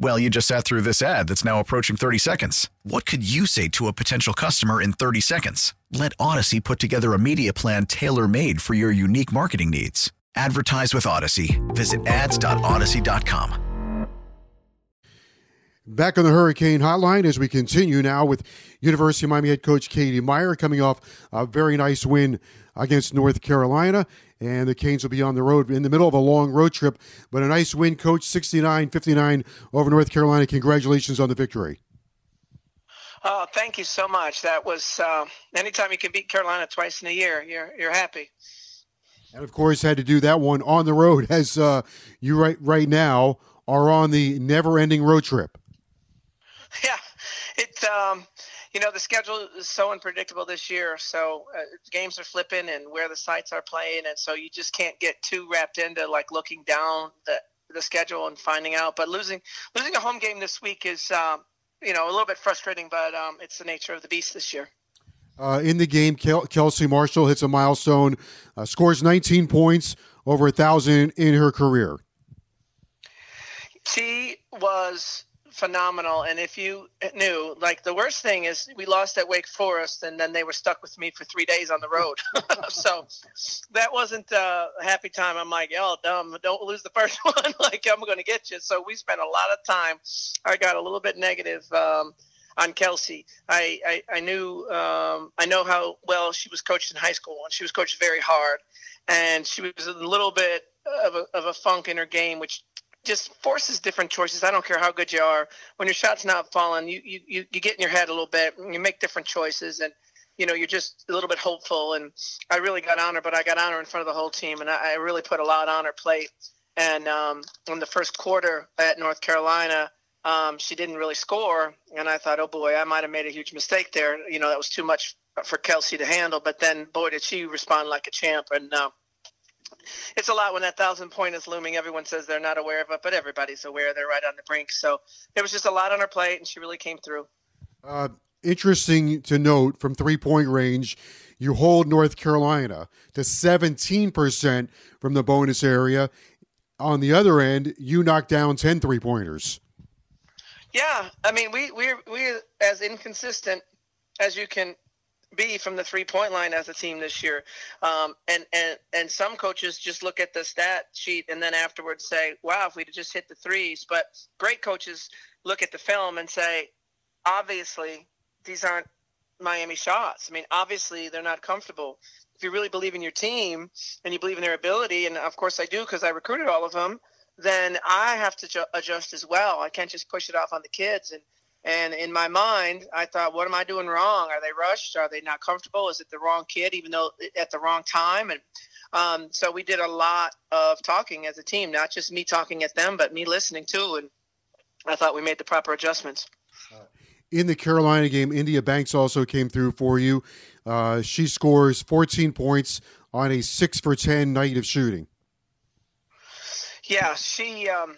Well, you just sat through this ad that's now approaching 30 seconds. What could you say to a potential customer in 30 seconds? Let Audacy put together a media plan tailor made for your unique marketing needs. Advertise with Audacy. Visit ads.audacy.com. Back on the Hurricane Hotline as we continue now with University of Miami head coach Katie Meier coming off a very nice win against North Carolina. And the Canes will be on the road in the middle of a long road trip, but a nice win, coach 69 59 over North Carolina. Congratulations on the victory. Oh, thank you so much. That was uh, anytime you can beat Carolina twice in a year, you're you're happy. And of course, had to do that one on the road as uh, you right right now are on the never-ending road trip. Yeah, it. Um, you know the schedule is so unpredictable this year. So uh, games are flipping and where the sites are playing, and so you just can't get too wrapped into like looking down the the schedule and finding out. But losing losing a home game this week is um, you know a little bit frustrating, but um, it's the nature of the beast this year. Uh, in the game, Kel- Kelsey Marshall hits a milestone, uh, scores 19 points, over a thousand in her career. She was phenomenal. And if you knew, like the worst thing is we lost at Wake Forest, and then they were stuck with me for three days on the road. so that wasn't a happy time. I'm like, oh, dumb, don't lose the first one. like I'm going to get you. So we spent a lot of time. I got a little bit negative. Um, on Kelsey. I, I, I knew um, I know how well she was coached in high school and she was coached very hard and she was a little bit of a, of a funk in her game which just forces different choices. I don't care how good you are. When your shot's not falling, you, you, you, get in your head a little bit and you make different choices and you know, you're just a little bit hopeful and I really got on her, but I got on her in front of the whole team and I, I really put a lot on her plate. And um, in the first quarter at North Carolina, um, she didn't really score. And I thought, oh boy, I might have made a huge mistake there. You know, that was too much for Kelsey to handle. But then, boy, did she respond like a champ. And uh, it's a lot when that thousand point is looming. Everyone says they're not aware of it, but everybody's aware. They're right on the brink. So there was just a lot on her plate, and she really came through. Uh, interesting to note from three point range, you hold North Carolina to 17% from the bonus area. On the other end, you knock down 10 three pointers. Yeah, I mean, we we're we're as inconsistent as you can be from the three point line as a team this year. Um, and, and, and some coaches just look at the stat sheet and then afterwards say, wow, if we'd just hit the threes. But great coaches look at the film and say, obviously, these aren't Miami shots. I mean, obviously, they're not comfortable. If you really believe in your team and you believe in their ability, and of course I do because I recruited all of them, then I have to ju- adjust as well. I can't just push it off on the kids. And and in my mind, I thought, what am I doing wrong? Are they rushed? Are they not comfortable? Is it the wrong kid, even though at the wrong time? And um, so we did a lot of talking as a team, not just me talking at them, but me listening too. And I thought we made the proper adjustments. In the Carolina game, India Banks also came through for you. Uh, she scores 14 points on a six for 10 night of shooting. Yeah, she, um,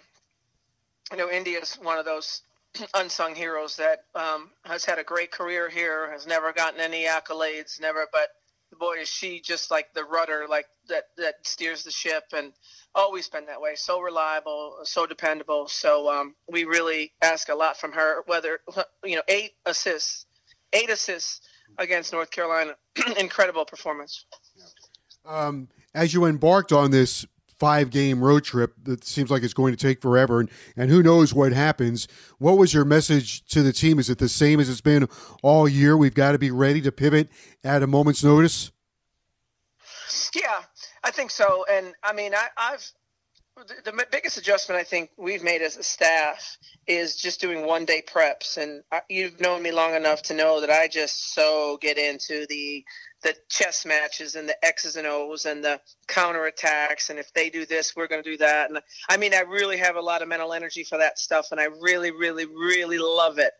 you know, India's one of those unsung heroes that um, has had a great career here, has never gotten any accolades, never. But boy, is she just like the rudder, like that that steers the ship, and always been that way. So reliable, so dependable. So um, we really ask a lot from her. Whether you know, eight assists, eight assists against North Carolina, incredible performance. Um, as you embarked on this five game road trip that seems like it's going to take forever and, and who knows what happens. What was your message to the team? Is it the same as it's been all year? We've got to be ready to pivot at a moment's notice? Yeah, I think so. And I mean, I, I've the, the biggest adjustment I think we've made as a staff is just doing one day preps. And I, you've known me long enough to know that I just so get into the the chess matches and the X's and O's and the counterattacks. And if they do this, we're going to do that. And I mean, I really have a lot of mental energy for that stuff. And I really, really, really love it.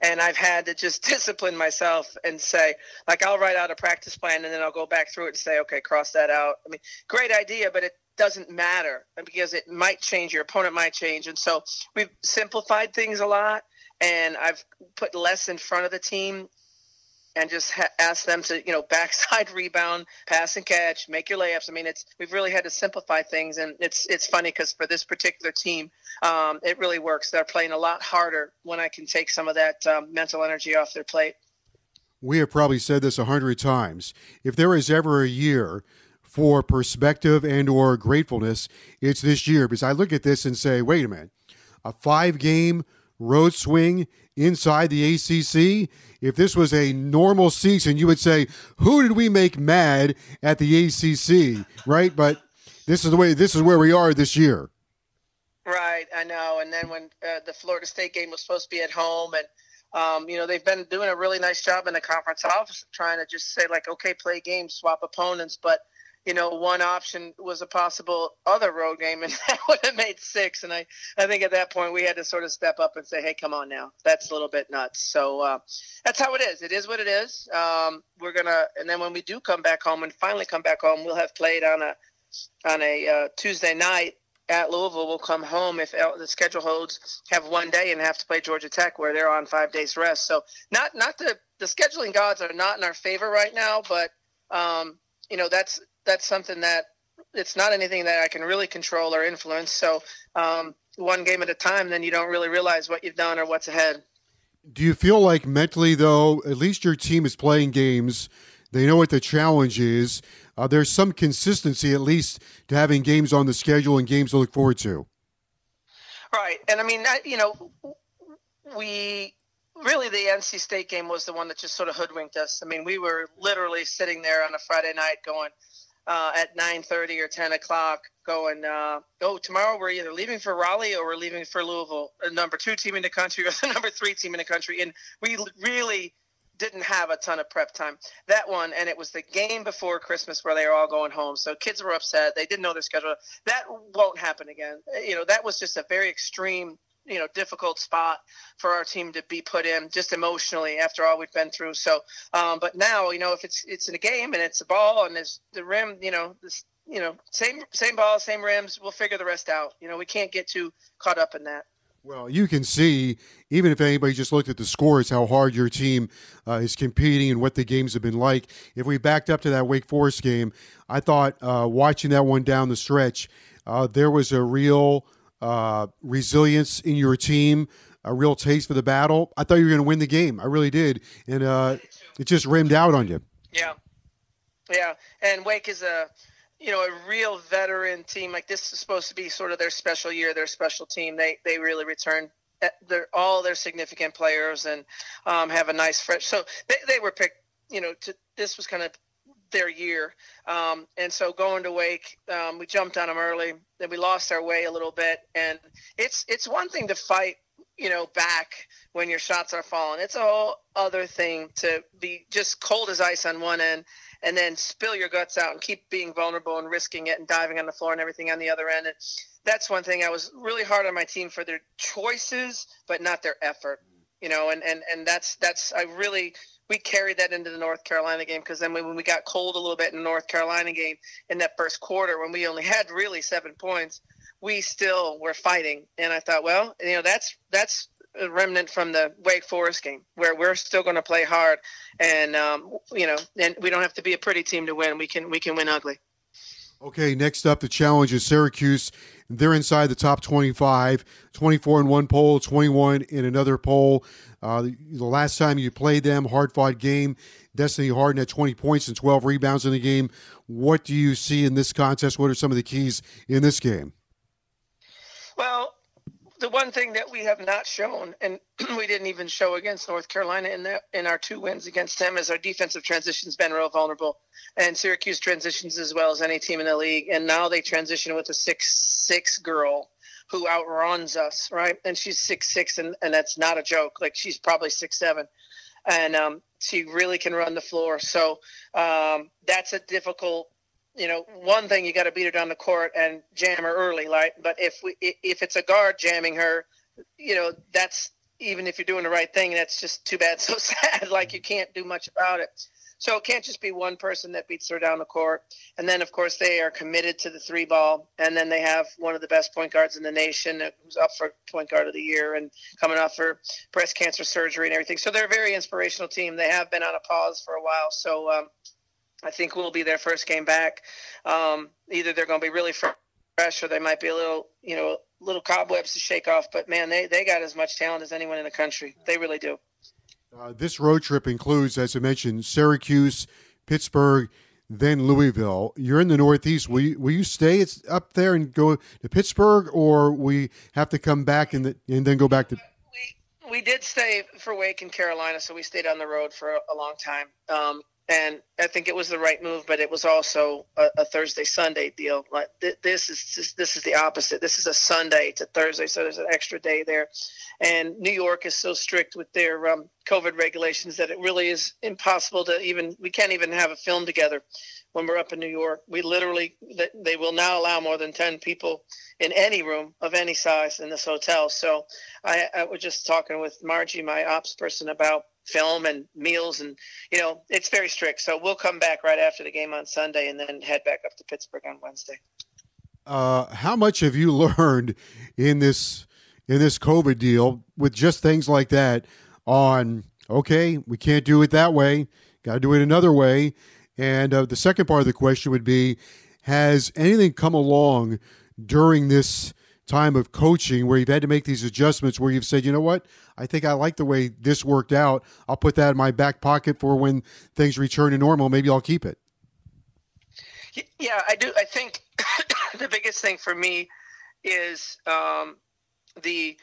And I've had to just discipline myself and say, like, I'll write out a practice plan and then I'll go back through it and say, okay, cross that out. I mean, great idea, but it doesn't matter because it might change. Your opponent might change. And so we've simplified things a lot and I've put less in front of the team and just ha- ask them to, you know, backside rebound, pass and catch, make your layups. I mean, it's we've really had to simplify things, and it's it's funny because for this particular team, um, it really works. They're playing a lot harder when I can take some of that um, mental energy off their plate. We have probably said this a hundred times. If there is ever a year for perspective and or gratefulness, it's this year because I look at this and say, wait a minute, a five game road swing inside the ACC. If this was a normal season, you would say, "Who did we make mad at the ACC?" Right? But this is the way. This is where we are this year. Right, I know. And then when uh, the Florida State game was supposed to be at home, and um, you know they've been doing a really nice job in the conference office, trying to just say like, "Okay, play games, swap opponents," but you know, one option was a possible other road game, and that would have made six. And I, I think at that point we had to sort of step up and say, hey, come on now, that's a little bit nuts. So uh, that's how it is. It is what it is. Um, we're gonna, and then when we do come back home and finally come back home, we'll have played on a on a uh, Tuesday night at Louisville. We'll come home if the schedule holds, have one day and have to play Georgia Tech, where they're on five days rest. So not not the the scheduling gods are not in our favor right now, but um, you know that's that's something that it's not anything that I can really control or influence. So um, one game at a time, then you don't really realize what you've done or what's ahead. Do you feel like mentally, though, at least your team is playing games? They know what the challenge is. Uh, there's some consistency, at least, to having games on the schedule and games to look forward to. Right, and I mean, you know, we really the NC State game was the one that just sort of hoodwinked us. I mean, we were literally sitting there on a Friday night going, uh, at 9.30 or 10 o'clock going, uh, oh, tomorrow we're either leaving for Raleigh or we're leaving for Louisville, the number two team in the country or the number three team in the country. And we really didn't have a ton of prep time. That one, and it was the game before Christmas where they were all going home. So kids were upset. They didn't know their schedule. That won't happen again. You know, that was just a very extreme you know difficult spot for our team to be put in just emotionally after all we've been through. So, um, but now you know if it's it's in a game and it's a ball and there's the rim, you know this you know same same ball, same rims. We'll figure the rest out. You know we can't get too caught up in that. Well, you can see, even if anybody just looked at the scores, how hard your team uh, is competing and what the games have been like. If we backed up to that Wake Forest game, I thought uh, watching that one down the stretch, uh, there was a real uh, resilience in your team, a real taste for the battle. I thought you were going to win the game. I really did, and uh, it just rimmed out on you. Yeah, yeah. And Wake is a you know a real veteran team. Like this is supposed to be sort of their special year, their special team. They they really returned eh, their all their significant players and um, have a nice fresh. So they they were picked. You know, to, this was kind of their year. Um, and so going to Wake, um, we jumped on them early. Then we lost our way a little bit. And it's it's one thing to fight, you know, back when your shots are falling. It's a whole other thing to be just cold as ice on one end and then spill your guts out and keep being vulnerable and risking it and diving on the floor and everything on the other end. And that's one thing I was really hard on my team for their choices, but not their effort. You know, and, and, and that's that's I really we carried that into the North Carolina game because then when we got cold a little bit in the North Carolina game in that first quarter when we only had really seven points, we still were fighting. And I thought, well, you know, that's that's a remnant from the Wake Forest game where we're still going to play hard, and um, you know, and we don't have to be a pretty team to win. We can we can win ugly. Okay, next up, the challenge is Syracuse. They're inside the top 25, 24 in one poll, 21 in another poll. Uh, the, last time you played them, hard fought game. Destiny Harden had 20 points and 12 rebounds in the game. What do you see in this contest? What are some of the keys in this game? Well, the one thing that we have not shown, and we didn't even show against North Carolina in that in our two wins against them, is our defensive transitions been real vulnerable, and Syracuse transitions as well as any team in the league. And now they transition with a six six girl who outruns us, right? And she's six six, and and that's not a joke. Like she's probably six seven, and um, she really can run the floor. So um, that's a difficult you know, one thing you got to beat her down the court and jam her early, right? But if we if it's a guard jamming her, you know, that's even if you're doing the right thing, that's just too bad, so sad. like you can't do much about it. So it can't just be one person that beats her down the court. And then, of course, they are committed to the three ball. And then they have one of the best point guards in the nation who's up for point guard of the year and coming off for breast cancer surgery and everything. So they're a very inspirational team. They have been on a pause for a while. So um, I think we'll be their first game back. Um, either they're going to be really fresh, or they might be a little, you know, little cobwebs to shake off. But man, they they got as much talent as anyone in the country. They really do. Uh, this road trip includes, as I mentioned, Syracuse, Pittsburgh, then Louisville. You're in the Northeast. Will you, will you stay up there and go to Pittsburgh, or we have to come back and, the, and then go back to? We, we did stay for Wake in Carolina, so we stayed on the road for a, a long time. Um, and I think it was the right move, but it was also a, a Thursday Sunday deal. Like th- this is this is the opposite. This is a Sunday to Thursday, so there's an extra day there. And New York is so strict with their um, COVID regulations that it really is impossible to even we can't even have a film together when we're up in New York. We literally they will now allow more than ten people in any room of any size in this hotel. So I, I was just talking with Margie, my ops person, about film and meals and you know it's very strict. So we'll come back right after the game on sunday and then head back up to pittsburgh on wednesday. Uh, how much have you learned in this in this covid deal with just things like that on okay we can't do it that way got to do it another way? And uh, the second part of the question would be has anything come along during this time of coaching where you've had to make these adjustments where you've said, you know what, I think I like the way this worked out. I'll put that in my back pocket for when things return to normal. Maybe I'll keep it. Yeah, I do. I think the biggest thing for me is um, the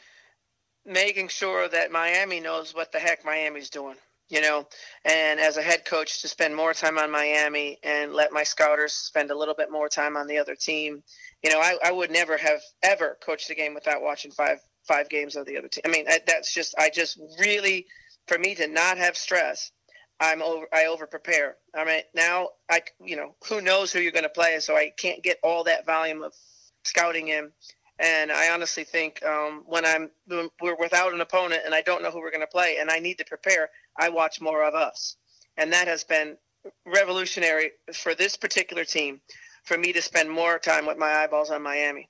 making sure that Miami knows what the heck Miami's doing you know, and as a head coach to spend more time on Miami and let my scouters spend a little bit more time on the other team. You know, I, I would never have ever coached a game without watching five five games of the other team. I mean, that's just I just really for me to not have stress. I'm over. I over prepare. I mean, now I, you know, who knows who you're going to play, so I can't get all that volume of scouting in. And I honestly think um, when I'm we're without an opponent and I don't know who we're going to play and I need to prepare, I watch more of us, and that has been revolutionary for this particular team for me to spend more time with my eyeballs on Miami.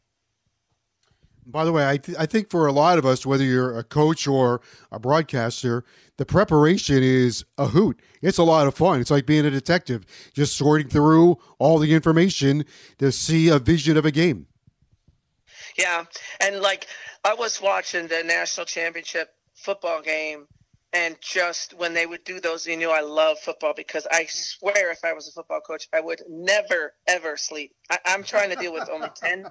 By the way, I, th- I think for a lot of us, whether you're a coach or a broadcaster, the preparation is a hoot. It's a lot of fun. It's like being a detective, just sorting through all the information to see a vision of a game. Yeah, and like I was watching the national championship football game, and just when they would do those, you knew I love football because I swear if I was a football coach, I would never ever sleep. I, am trying to deal with only ten.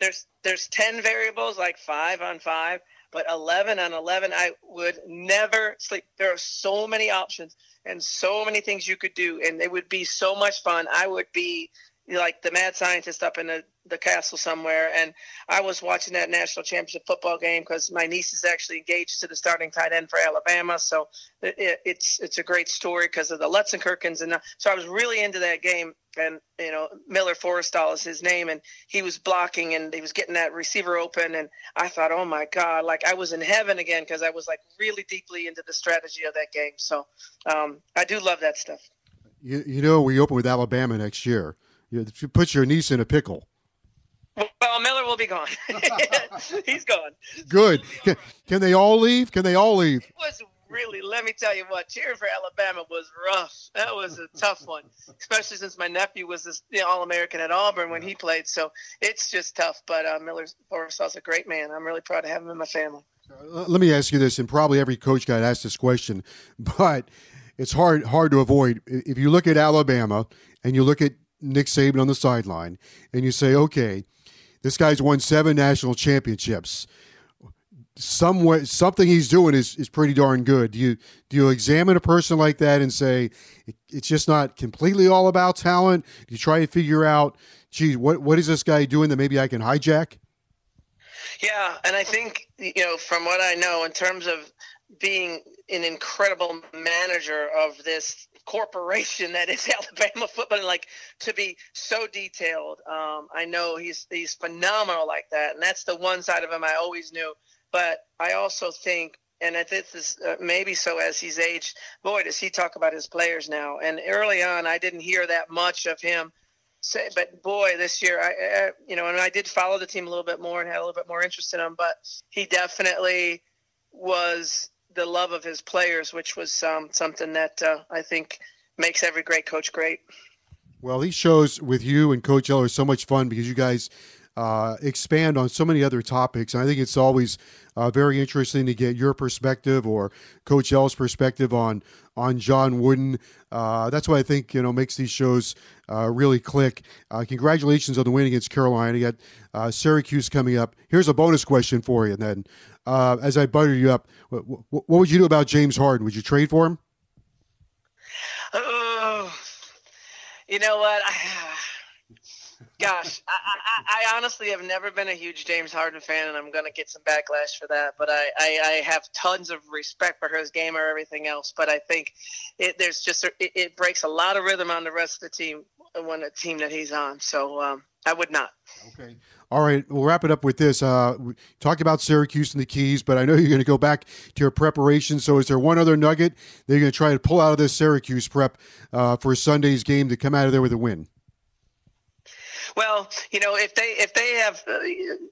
There's there's ten variables, like five on five, but eleven on eleven, I would never sleep. There are so many options and so many things you could do, and it would be so much fun. I would be like the mad scientist up in the, the castle somewhere. And I was watching that national championship football game because my niece is actually engaged to the starting tight end for Alabama. So it, it's it's a great story because of the Lutzenkirchens. And so I was really into that game. And, you know, Miller Forristall is his name. And he was blocking and he was getting that receiver open. And I thought, oh my God, like I was in heaven again because I was like really deeply into the strategy of that game. So um, I do love that stuff. You, you know, we open with Alabama next year you put your niece in a pickle. Well, Miller will be gone. He's gone. Good. Can, can, they all leave? Can they all leave? It was really, let me tell you what, cheering for Alabama was rough. That was a tough one, especially since my nephew was this you All American at Auburn when he played. So it's just tough. But uh, Miller Forristall's a great man. I'm really proud to have him in my family. Uh, let me ask you this, and probably every coach got asked this question, but it's hard hard to avoid. If you look at Alabama and you look at Nick Saban on the sideline and you say, okay, this guy's won seven national championships. somewhat something he's doing is, is pretty darn good. Do you do you examine a person like that and say it, it's just not completely all about talent? Do you try to figure out, geez, what what is this guy doing that maybe I can hijack? Yeah, and I think you know from what I know in terms of being an incredible manager of this corporation that is Alabama football, and like to be so detailed. Um, I know he's he's phenomenal like that, and that's the one side of him I always knew. But I also think, and this is uh, maybe so as he's aged. Boy, does he talk about his players now? And early on, I didn't hear that much of him say. But boy, this year, I, I you know, and I did follow the team a little bit more and had a little bit more interest in him. But he definitely was the love of his players, which was um, something that uh, I think makes every great coach great. Well, these shows with you and Coach L are so much fun because you guys uh, expand on so many other topics. And I think it's always uh, very interesting to get your perspective or Coach L's perspective on on John Wooden. Uh, that's why I think you know makes these shows uh, really click. Uh, congratulations on the win against Carolina. You got Syracuse coming up. Here's a bonus question for you. Then, Uh, as I butter you up, what, what, would you do about James Harden? Would you trade for him? you know what? Gosh, I, I, I, honestly have never been a huge James Harden fan, and I'm going to get some backlash for that. But I, I, I, have tons of respect for his game or everything else. But I think it, there's just it, it, breaks a lot of rhythm on the rest of the team when a team that he's on. So um, I would not. Okay. All right, we'll wrap it up with this. Uh, we talked about Syracuse and the Keys, but I know you're going to go back to your preparation. So, is there one other nugget that you're going to try to pull out of this Syracuse prep uh, for Sunday's game to come out of there with a win? Well, you know, if they if they have uh,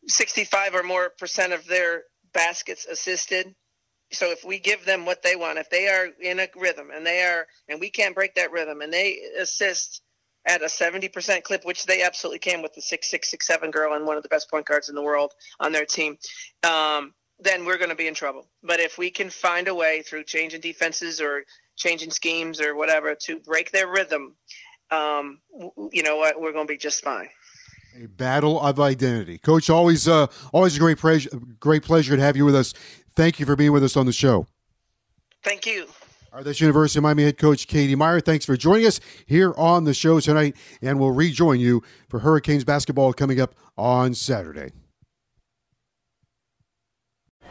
65 or more percent of their baskets assisted, so if we give them what they want, if they are in a rhythm and they are, and we can't break that rhythm, and they assist at a 70% clip, which they absolutely can with the six six six seven girl and one of the best point guards in the world on their team, um, then we're going to be in trouble. But if we can find a way through changing defenses or changing schemes or whatever to break their rhythm um, you know what, we're going to be just fine. A battle of identity, Coach. Always, uh, always a great pleasure, great pleasure to have you with us. Thank you for being with us on the show. Thank you. All right, that's University of Miami head coach Katie Meier. Thanks for joining us here on the show tonight, and we'll rejoin you for Hurricanes basketball coming up on Saturday.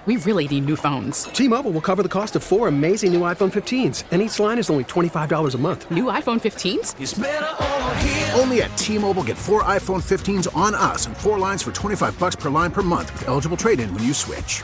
We really need new phones. T-Mobile will cover the cost of four amazing new iPhone 15s, and each line is only $25 a month. New iPhone 15s? Only at T-Mobile get four iPhone 15s on us and four lines for 25 bucks per line per month with eligible trade-in when you switch.